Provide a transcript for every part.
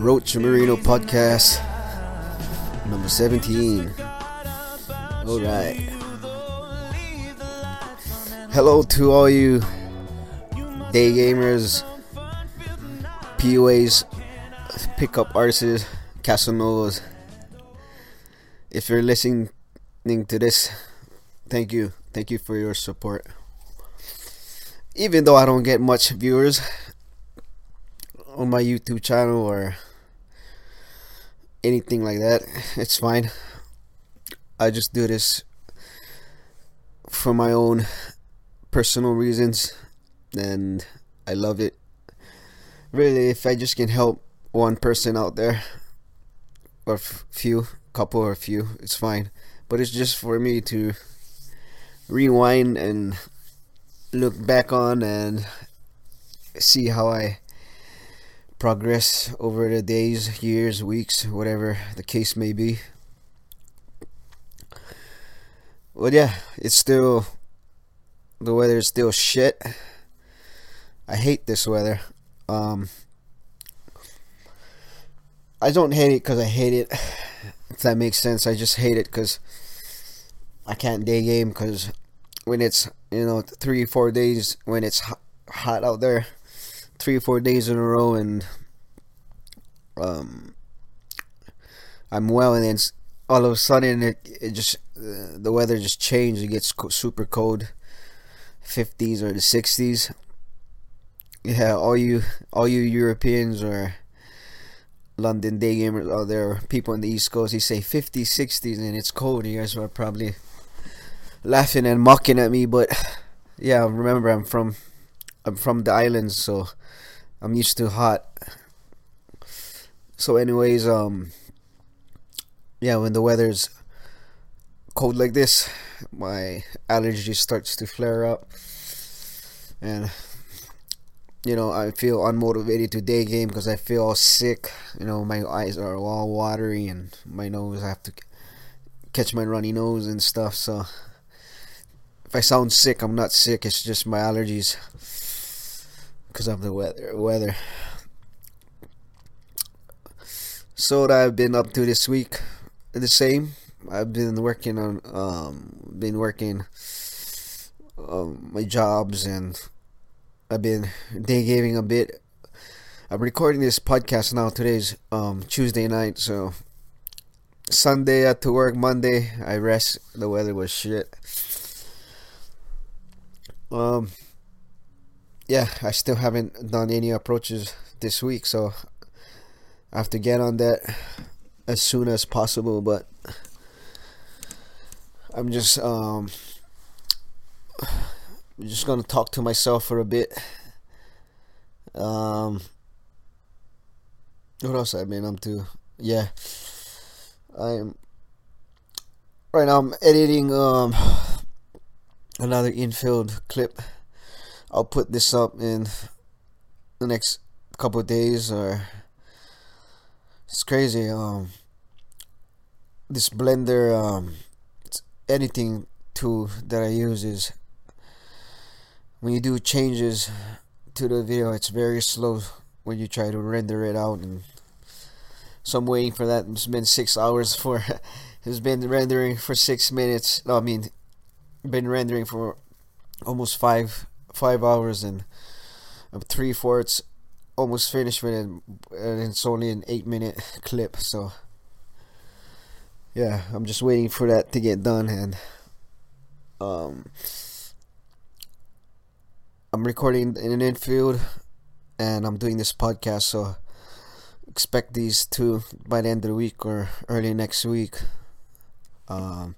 Roach Marino podcast number 17. All right. Hello to all you day gamers, PUAs, pickup artists, Casanovas. If you're listening to this, thank you. Thank you for your support. Even though I don't get much viewers on my YouTube channel or anything like that. It's fine. I just do this for my own personal reasons and I love it. Really, if I just can help one person out there or few, couple or few, it's fine. But it's just for me to rewind and look back on and see how I progress over the days, years, weeks, whatever the case may be. But yeah, it's still the weather is still shit. I hate this weather. Um, I don't hate it because I hate it. If that makes sense, I just hate it because I can't day game because when it's you know three four days when it's hot out there three four days in a row and um, I'm well and then all of a sudden it, it just uh, the weather just changed. It gets co- super cold 50s or the 60s yeah all you all you Europeans or London day gamers out there people on the east coast they say 50s 60s and it's cold. You guys are probably laughing and mocking at me but yeah remember I'm from I'm from the islands so I'm used to hot. So, anyways, um, yeah, when the weather's cold like this, my allergy starts to flare up, and you know I feel unmotivated to day game because I feel all sick. You know, my eyes are all watery, and my nose I have to catch my runny nose and stuff. So, if I sound sick, I'm not sick. It's just my allergies because of the weather. Weather. So what I've been up to this week, the same. I've been working on, um, been working um, my jobs, and I've been day gaming a bit. I'm recording this podcast now. Today's um, Tuesday night, so Sunday I had to work. Monday I rest. The weather was shit. Um, yeah, I still haven't done any approaches this week, so I have to get on that as soon as possible. But I'm just um, I'm just gonna talk to myself for a bit. Um, what else I mean? I'm to? Yeah, I'm right now. I'm editing um another infield clip. I'll put this up in the next couple days or it's crazy um this blender um anything tool that I use is when you do changes to the video it's very slow when you try to render it out and so I'm waiting for that. It's been six hours for it's been rendering for six minutes no, I mean been rendering for almost five five hours and three fourths almost finished with it and it's only an eight minute clip so yeah i'm just waiting for that to get done and um i'm recording in an infield and i'm doing this podcast so expect these two by the end of the week or early next week. Um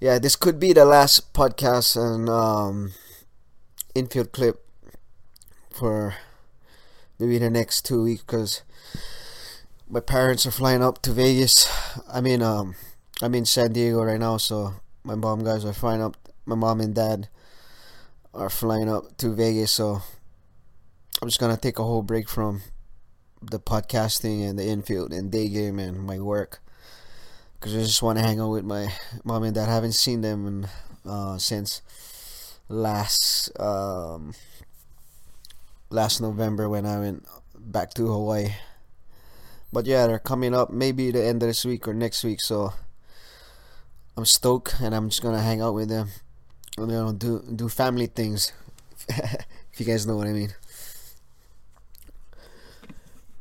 yeah this could be the last podcast and um infield clip for maybe the next two weeks because my parents are flying up to Vegas. I mean, um, I'm in San Diego right now, so my mom guys are flying up. My mom and dad are flying up to Vegas, so I'm just gonna take a whole break from the podcasting and the infield and day game and my work because I just want to hang out with my mom and dad. I haven't seen them in, uh, since last um, last November when I went back to Hawaii. But yeah, they're coming up maybe the end of this week or next week, so I'm stoked and I'm just gonna hang out with them. You know, do do family things. if you guys know what I mean.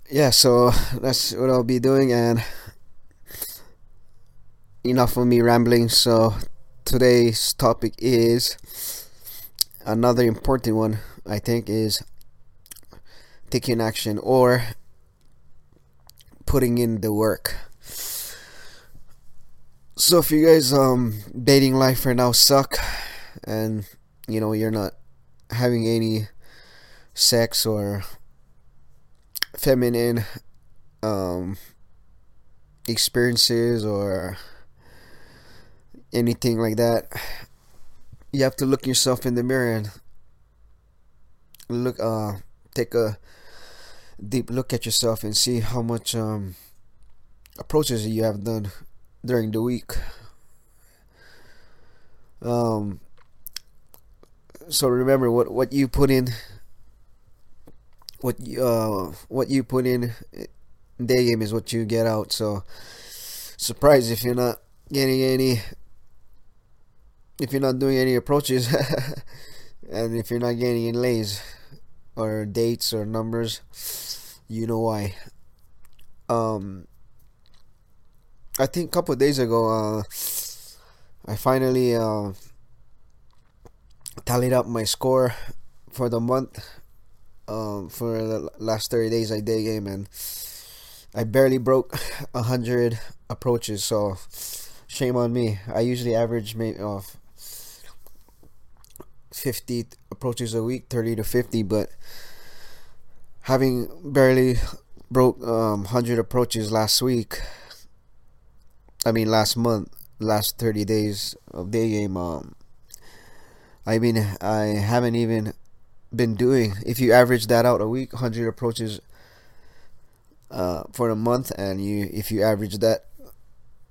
Yeah, so that's what I'll be doing and enough of me rambling. So today's topic is another important one I think is taking action or putting in the work. So if you guys um dating life right now suck and you know you're not having any sex or feminine um experiences or anything like that you have to look yourself in the mirror and look uh take a deep look at yourself and see how much um approaches you have done during the week. Um so remember what what you put in what you, uh what you put in day game is what you get out. So surprised if you're not getting any if you're not doing any approaches and if you're not getting any lays or dates or numbers you know why. Um i think a couple days ago uh i finally uh tallied up my score for the month um for the last 30 days i day game and i barely broke 100 approaches so shame on me. I usually average maybe off 50 approaches a week, 30 to 50, but having barely broke um, 100 approaches last week, I mean last month, last 30 days of day game, um, I mean, I haven't even been doing, if you average that out a week, 100 approaches uh, for a month, and you if you average that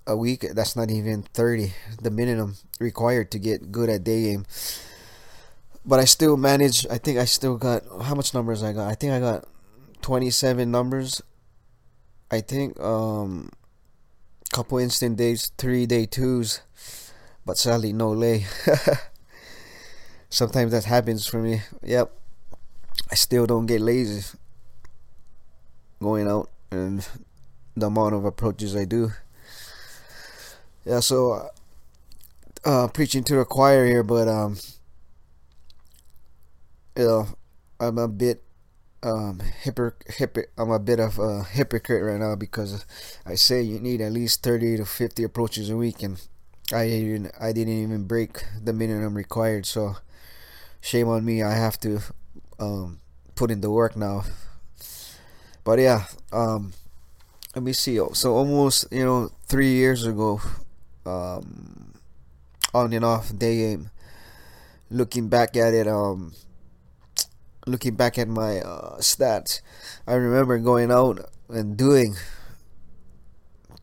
a week, that's not even 30, the minimum required to get good at day game but I still managed. I think I still got how much numbers I got. I think I got twenty seven numbers. I think um, couple instant days, three day twos, but sadly no lay. Sometimes that happens for me. Yep, I still don't get lazy going out and the amount of approaches I do. Yeah, so uh, preaching to the choir here, but um you know, I'm a bit um hypocrite. I'm a bit of a hypocrite right now because I say you need at least 30 to 50 approaches a week, and I even I didn't even break the minimum required. So shame on me. I have to um put in the work now. But yeah, um, let me see. So almost you know three years ago, um, on and off day game. Looking back at it, um looking back at my uh, stats, I remember going out and doing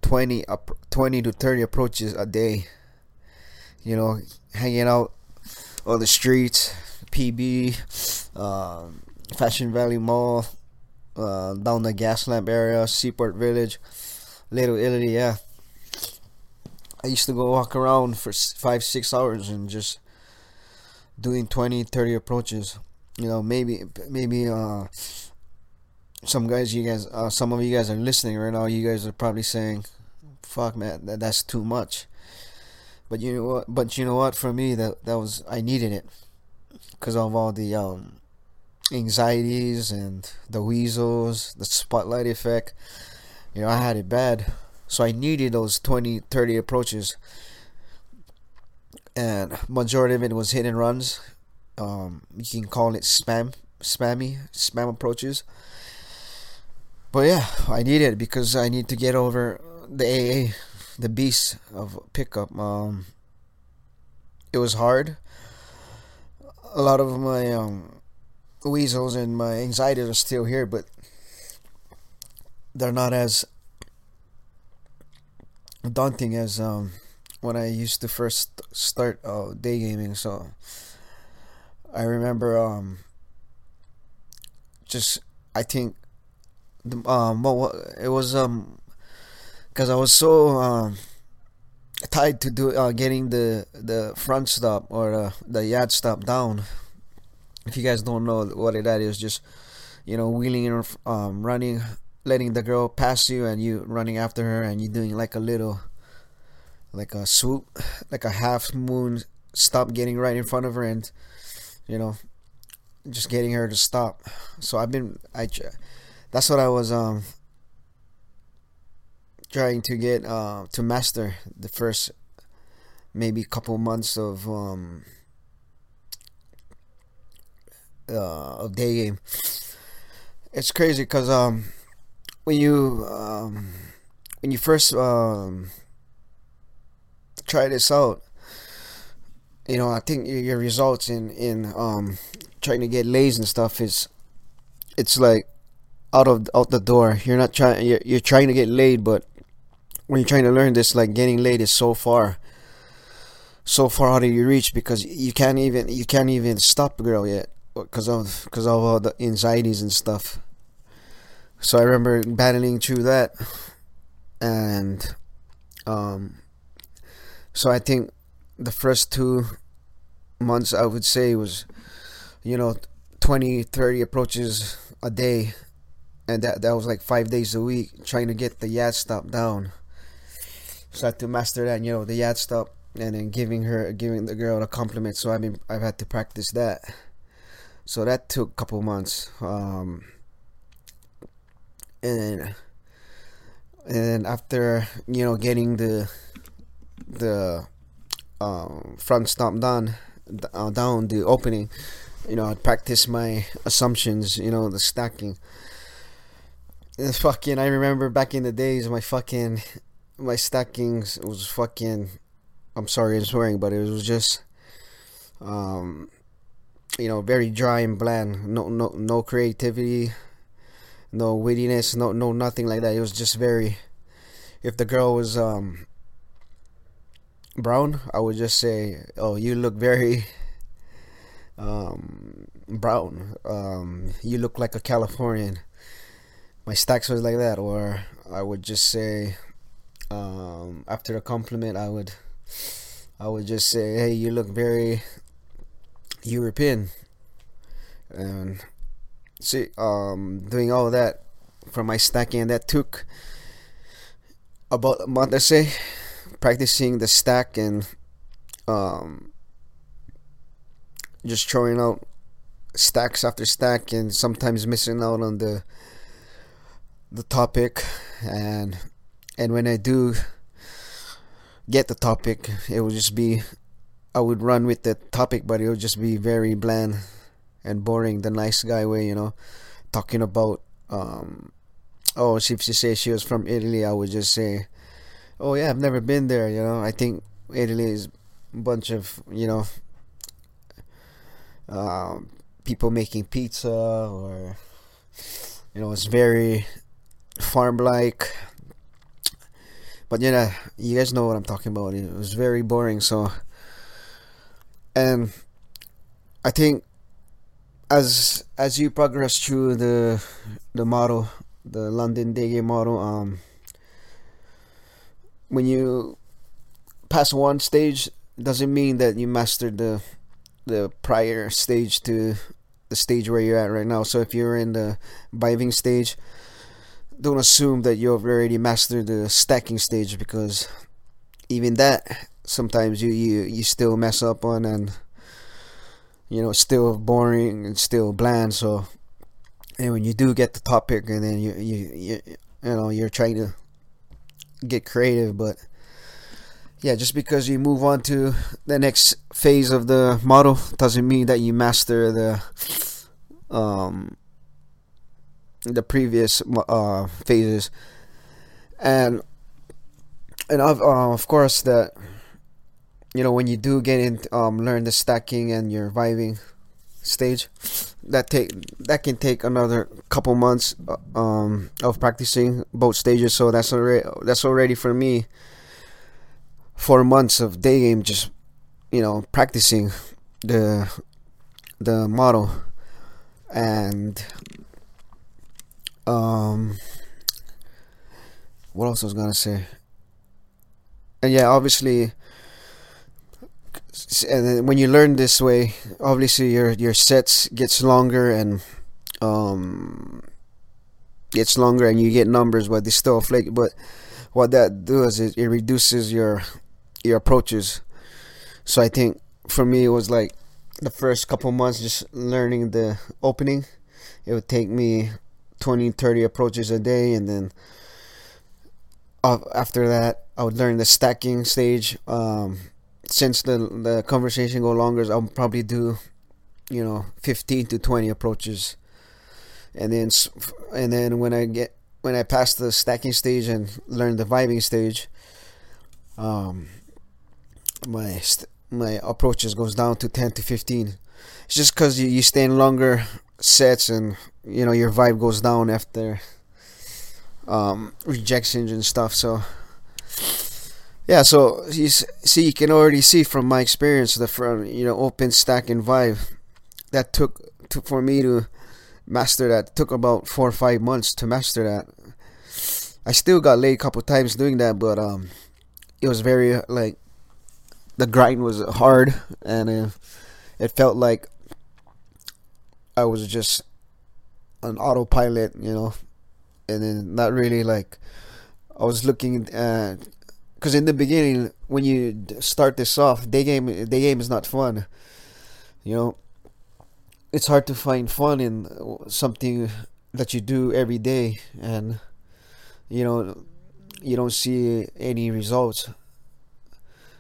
20 up 20 to 30 approaches a day. You know, hanging out on the streets, PB, um, Fashion Valley Mall, uh, down the Gaslamp area, Seaport Village, Little Italy. Yeah, I used to go walk around for five, six hours and just doing 20, 30 approaches you know maybe maybe uh some guys you guys uh, some of you guys are listening right now you guys are probably saying fuck man that, that's too much. But you know what but you know what for me that that was i needed it. Because of all the um anxieties and the weasels the spotlight effect you know i had it bad. So i needed those 20 30 approaches. And majority of it was hit and runs um, you can call it spam, spammy, spam approaches. But yeah, I need it because I need to get over the AA, the beast of pickup. Um, it was hard. A lot of my um, weasels and my anxieties are still here, but they're not as daunting as um, when I used to first start uh, day gaming. So I remember um just I think um well, it was um because I was so um tied to do uh, getting the the front stop or the the yacht stop down. If you guys don't know what that is, just you know wheeling and um, running, letting the girl pass you and you running after her and you doing like a little like a swoop, like a half moon stop, getting right in front of her and you know just getting her to stop. So I've been I that's what I was um trying to get uh to master the first maybe couple months of um uh of day game. It's crazy because um when you um when you first um try this out you know i think your results in in um trying to get lays and stuff is it's like out of out the door. You're not trying. You're, you're trying to get laid, but when you're trying to learn this, like getting laid is so far, so far out of your reach because you can't even you can't even stop a girl yet because of because of all the anxieties and stuff. So I remember battling through that, and um, so I think the first two months I would say was you know 20 30 approaches a day. And that that was like five days a week trying to get the yacht stop down. So I had to master that you know the yacht stop and then giving her giving the girl a compliment. So i mean I've had to practice that. So that took a couple months. Um and and after you know getting the the um, front stop done uh, down the opening you know, I'd practice my assumptions, you know, the stacking. And fucking, I remember back in the days, my fucking, my stackings was fucking, I'm sorry I'm swearing, but it was just, um, you know, very dry and bland. No, no, no creativity, no wittiness, no, no, nothing like that. It was just very. If the girl was um brown, I would just say, "Oh, you look very um, brown. Um, you look like a Californian. My stacks was like that, or I would just say, um, after a compliment, I would, I would just say, hey, you look very European, and see, um, doing all that for my stacking, that took about a month, I say, practicing the stack and um just throwing out stacks after stack and sometimes missing out on the the topic. And and when I do get the topic it will just be I would run with the topic but it would just be very bland and boring the nice guy way you know talking about um oh if she says she was from Italy I would just say oh yeah I've never been there you know. I think Italy is a bunch of you know um, people making pizza or you know it's very farm like but you know you guys know what i'm talking about. It was very boring so and i think as as you progress through the the model the london day game model um when you pass one stage doesn't mean that you mastered the the prior stage to the stage where you're at right now. So if you're in the vibing stage, don't assume that you've already mastered the stacking stage because even that sometimes you you, you still mess up on and you know still boring and still bland so and when you do get the topic and then you you you, you know you're trying to get creative but yeah, just because you move on to the next phase of the model doesn't mean that you master the um the previous uh phases. And and of uh, of course that you know when you do get in um learn the stacking and your vibing stage that take that can take another couple months uh, um of practicing both stages so that's already that's already for me four months of day game just you know practicing the the model, and um, what else I was gonna say? And yeah, obviously, and then when you learn this way, obviously your your sets gets longer and um gets longer and you get numbers, but they still flake. But what that does is it reduces your your approaches. So I think for me it was like the first couple months just learning the opening. It would take me 20, 30 approaches a day, and then after that I would learn the stacking stage. Um, since the the conversation go longer, I'll probably do you know 15 to 20 approaches and then and then when I get when I pass the stacking stage and learn the vibing stage, um, my my approaches goes down to ten to fifteen. It's just because you, you stay in longer sets and you know your vibe goes down after um, rejections and stuff. So yeah, so you see, you can already see from my experience the from you know open stack and vibe that took, took for me to master that. Took about four or five months to master that. I still got laid a couple times doing that, but um, it was very like the grind was hard, and uh, it felt like I was just an autopilot, you know, and then not really like I was looking at because in the beginning when you start this off, day game day game is not fun, you know it's hard to find fun in something that you do every day and you know you don't see any results.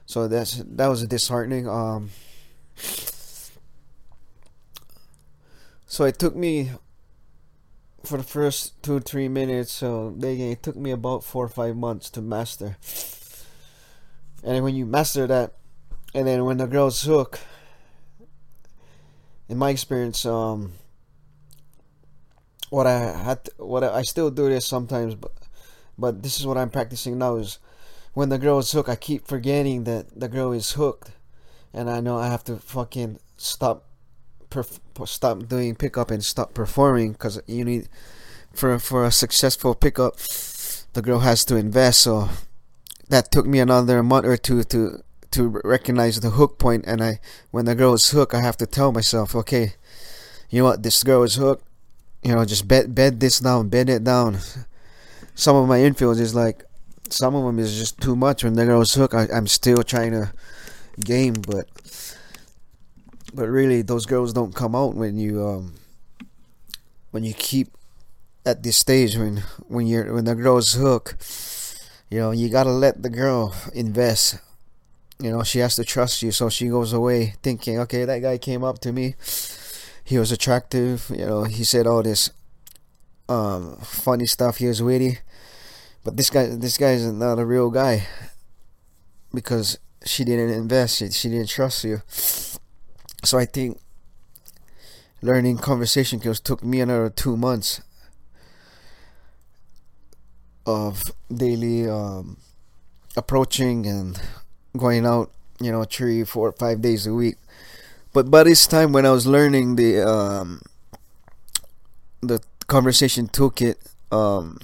So that's that was disheartening um so it took me for the first two three minutes so they it took me about four or five months to master and then when you master that and then when the girls hook in my experience, um, what I had, to, what I, still do this sometimes, but but this is what I'm practicing now is when the girl is hooked, I keep forgetting that the girl is hooked, and I know I have to fucking stop, perf- stop doing pickup and stop performing because you need for for a successful pickup, the girl has to invest. So that took me another month or two to to recognize the hook point. And I when the girl is hooked I have to tell myself okay you know what? This girl is hooked. You know just bed bed this down bed it down. Some of my infields is like some of them is just too much. When the girl is hooked I, I'm still trying to game. But but really those girls don't come out when you um when you keep at this stage. When when you're when the girl's hook you know you gotta let the girl invest. You know she has to trust you. So she goes away thinking okay that guy came up to me. He was attractive. You know he said all this um, funny stuff. He was witty. But this guy this guy is not a real guy because she didn't invest. She, she didn't trust you. So i think learning conversation skills took me another two months of daily um, approaching and going out, you know, three, four, five days a week. But by this time, when I was learning the um, the conversation toolkit, um,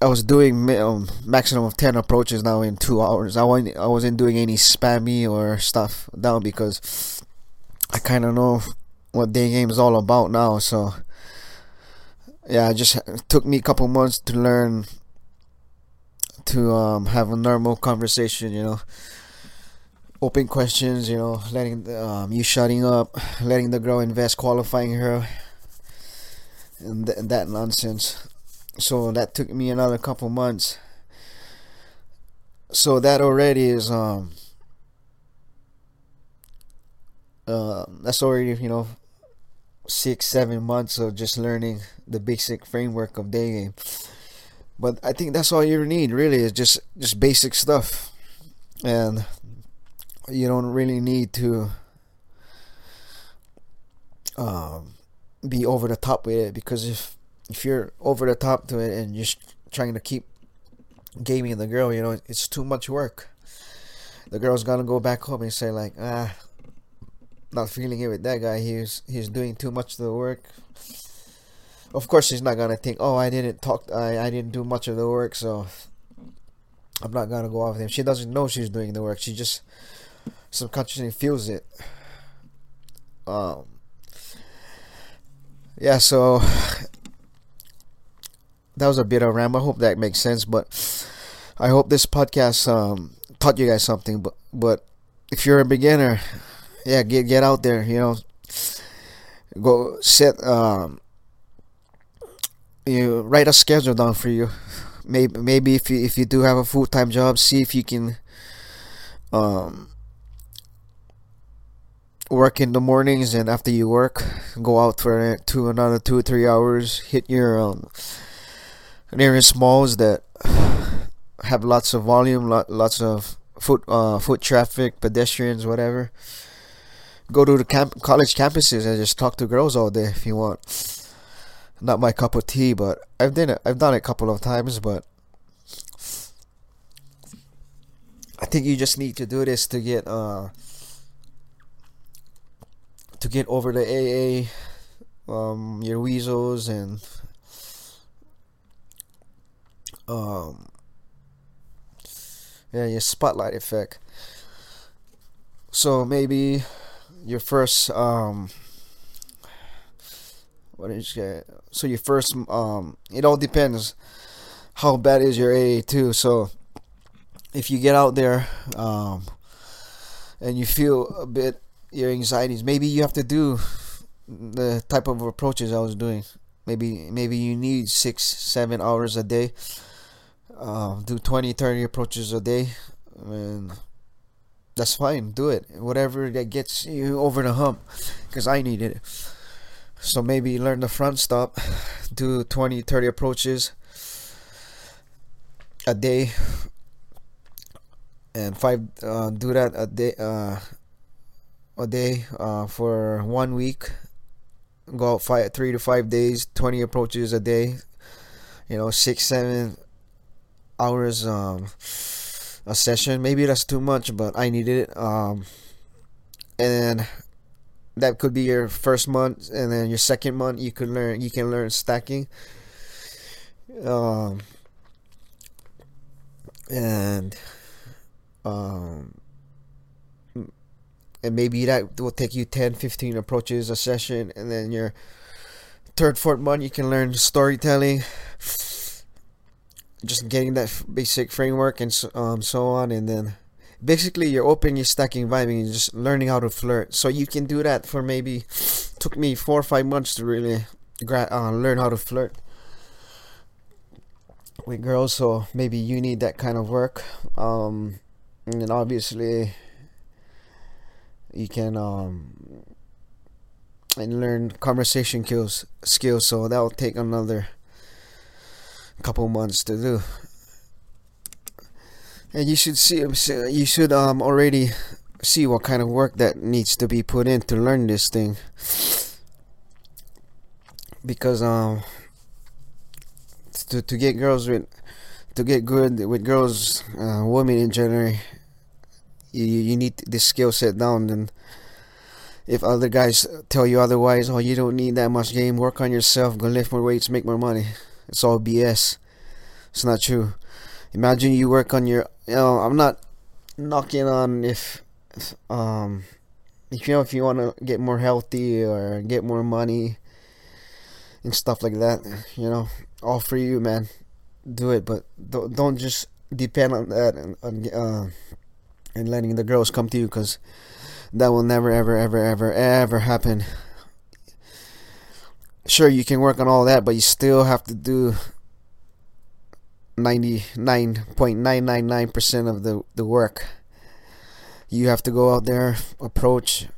I was doing um, maximum of ten approaches now in two hours. I wasn't I wasn't doing any spammy or stuff down because I kind of know what day game is all about now. So yeah, it just took me a couple months to learn to um, have a normal conversation, you know. Open questions, you know, letting um, you shutting up, letting the girl invest, qualifying her, and, th- that nonsense. So that took me another couple months. So that already is um uh, that's already you know six seven months of just learning the basic framework of day game. But I think that's all you need really is just just basic stuff. And you don't really need to um, be over the top with it because if if you're over the top to it and just trying to keep gaming the girl you know it's too much work. The girl's gonna go back home and say like ah not feeling it with that guy. He's he's doing too much of the work. Of course, he's not gonna think, "Oh, I didn't talk. I I didn't do much of the work, so I'm not gonna go off with him." She doesn't know she's doing the work. She just subconsciously feels it. Um. Yeah. So that was a bit of ram. I hope that makes sense, but I hope this podcast um taught you guys something. But but if you're a beginner, yeah, get get out there. You know, go set um, you write a schedule down for you. Maybe maybe if you if you do have a full time job, see if you can um work in the mornings and after you work, go out for two another two or three hours. Hit your um, nearest malls that have lots of volume, lots of foot uh, foot traffic, pedestrians, whatever. Go to the camp college campuses and just talk to girls all day if you want. Not my cup of tea, but I've done it. I've done it a couple of times, but I think you just need to do this to get uh to get over the AA, um, your weasels and um yeah, your spotlight effect. So maybe your first um what is it? So your first um it all depends how bad is your AA too. So if you get out there um and you feel a bit your anxieties, maybe you have to do the type of approaches I was doing. Maybe maybe you need six, seven hours a day uh, do 20 30 approaches a day and that's fine do it. Whatever that gets you over the hump because i need it. So maybe learn the front stop do 20 30 approaches a day. And five uh, do that a day uh, a day uh, for one week. Go out five three to five days 20 approaches a day. You know six seven hours um, a session. Maybe that's too much, but I needed it. Um, and that could be your first month, and then your second month you could learn. You can learn stacking. Um, and um, and maybe that will take you 10 15 approaches a session and then your third fourth month you can learn storytelling just getting that basic framework and so, um, so on and then basically you're open you're stacking vibing and just learning how to flirt. So you can do that for maybe took me four or five months to really gra- uh, learn how to flirt with girls. So maybe you need that kind of work. Um, and then obviously you can um, and learn conversation skills skills. So that will take another couple months to do. And you should see you should um already see what kind of work that needs to be put in to learn this thing. Because um to, to get girls with to get good with girls uh, women in general you, you need this skill set down. And if other guys tell you otherwise oh you don't need that much game work on yourself go lift more weights make more money it's all BS. It's not true. Imagine you work on your. You know, I'm not knocking on if, um, if you know if you want to get more healthy or get more money and stuff like that. You know, all for you, man. Do it, but don't don't just depend on that and on uh, and letting the girls come to you because that will never ever ever ever ever happen sure you can work on all that but you still have to do 99.999% of the, the work. You have to go out there approach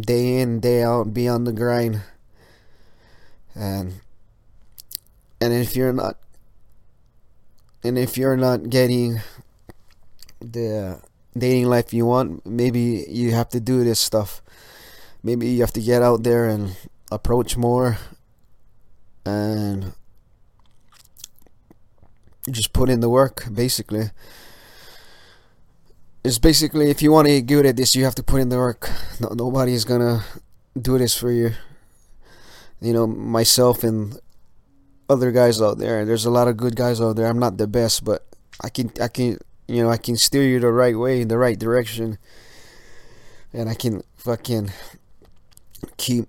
day in day out be on the grind. And and if you're not and if you're not getting the dating life you want maybe you have to do this stuff. Maybe you have to get out there and approach more and just put in the work basically it's basically if you want to get good at this, you have to put in the work. No, is gonna do this for you. You know, myself and other guys out there. There's a lot of good guys out there. I'm not the best, but I can I can you know I can steer you the right way, in the right direction, and I can fucking keep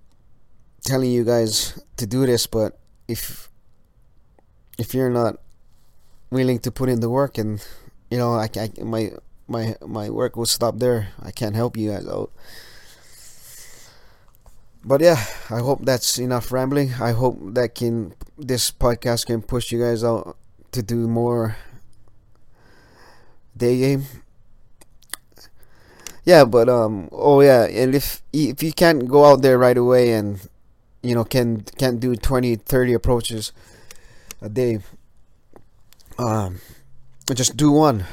telling you guys to do this. But if if you're not willing to put in the work, and you know I, I my my my work will stop there. I can't help you guys out. But yeah, I hope that's enough rambling. I hope that can this podcast can push you guys out to do more day game. Yeah, but um oh yeah, and if if you can't go out there right away and you know can can't do 20 30 approaches a day um just do one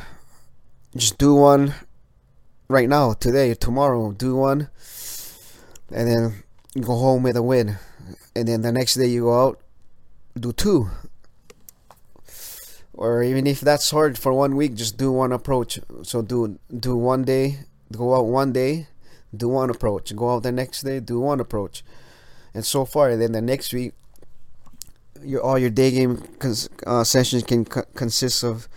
just do one right now, today, tomorrow. Do one, and then go home with a win. And then the next day you go out, do two. Or even if that's hard for one week, just do one approach. So do do one day, go out one day, do one approach. Go out the next day, do one approach, and so far. And then the next week, your all your day game cons- uh, sessions can co- consist of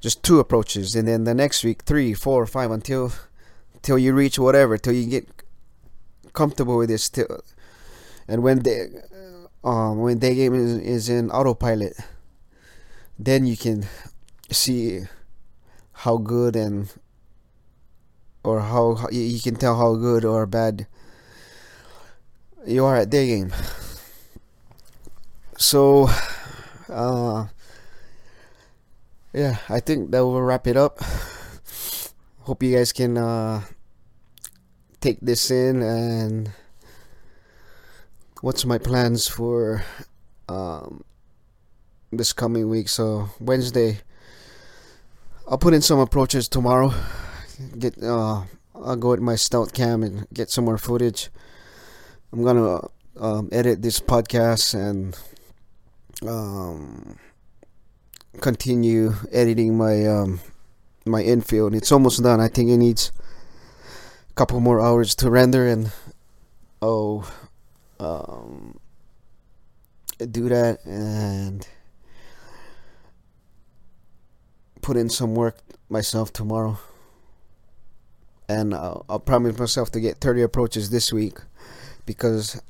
just two approaches, and then the next week three, four, five until till you reach whatever, till you get comfortable with this. Till, and when the um, when day game is, is in autopilot, then you can see how good and or how, how you can tell how good or bad you are at day game. So, uh, yeah, I think that will wrap it up. Hope you guys can uh, take this in and what's my plans for um, this coming week. So Wednesday, I'll put in some approaches tomorrow. Get uh, I'll go with my stealth cam and get some more footage. I'm gonna um, edit this podcast and um, continue editing my um, my infield. It's almost done. I think it needs a couple more hours to render and oh um, do that and put in some work myself tomorrow. And I'll, I'll promise myself to get 30 approaches this week because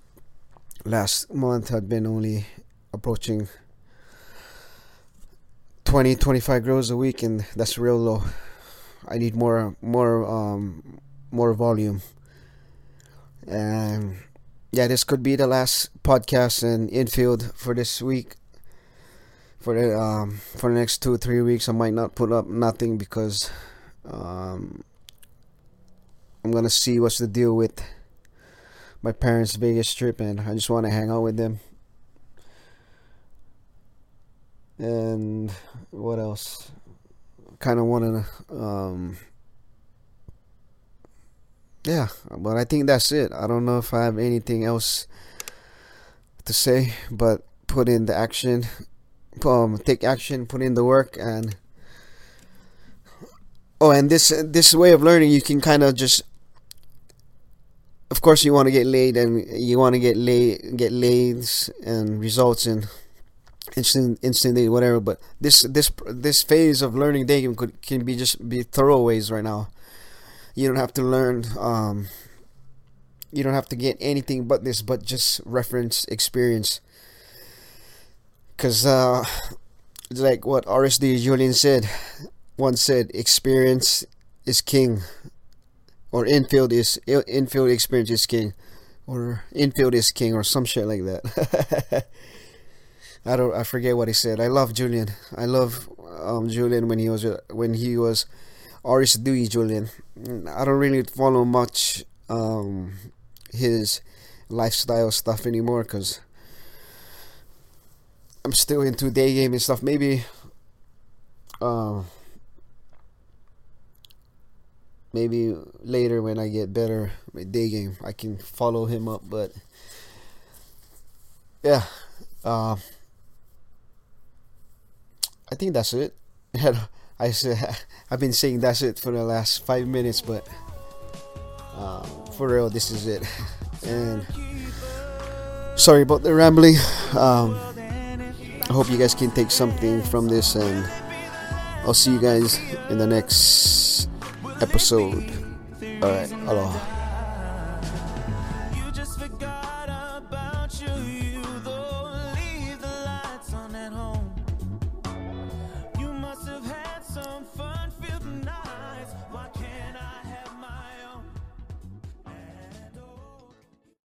last month I'd been only approaching 20 25 grows a week and that's real low. I need more more um more volume. And yeah this could be the last podcast in infield for this week. For the um for the next two three weeks i might not put up nothing because um i'm gonna see what's the deal with my parents vegas trip and i just want to hang out with them and what else? Kind of want to, um, yeah, but I think that's it. I don't know if I have anything else to say, but put in the action, um, take action, put in the work, and oh, and this this way of learning, you can kind of just of course you want to get laid and you want to get laid get lays and results in instant instantly whatever but this this this phase of learning day could can be just be throwaways right now. You don't have to learn um you don't have to get anything but this but just reference experience. Because uh like what rsd julian said once said experience is king or infield is infield experience is king or infield is king or some shit like that I don't I forget what he said. I love Julian. I love um, Julian when he was when he was RSD Julian. I don't really follow much um, his lifestyle stuff anymore because I'm still into day game and stuff. Maybe uh, maybe later when I get better with day game, I can follow him up. But yeah. Uh, I think that's it. I said I've been saying that's it for the last five minutes, but um, for real, this is it. And sorry about the rambling. Um, I hope you guys can take something from this, and I'll see you guys in the next episode. All right, aloha.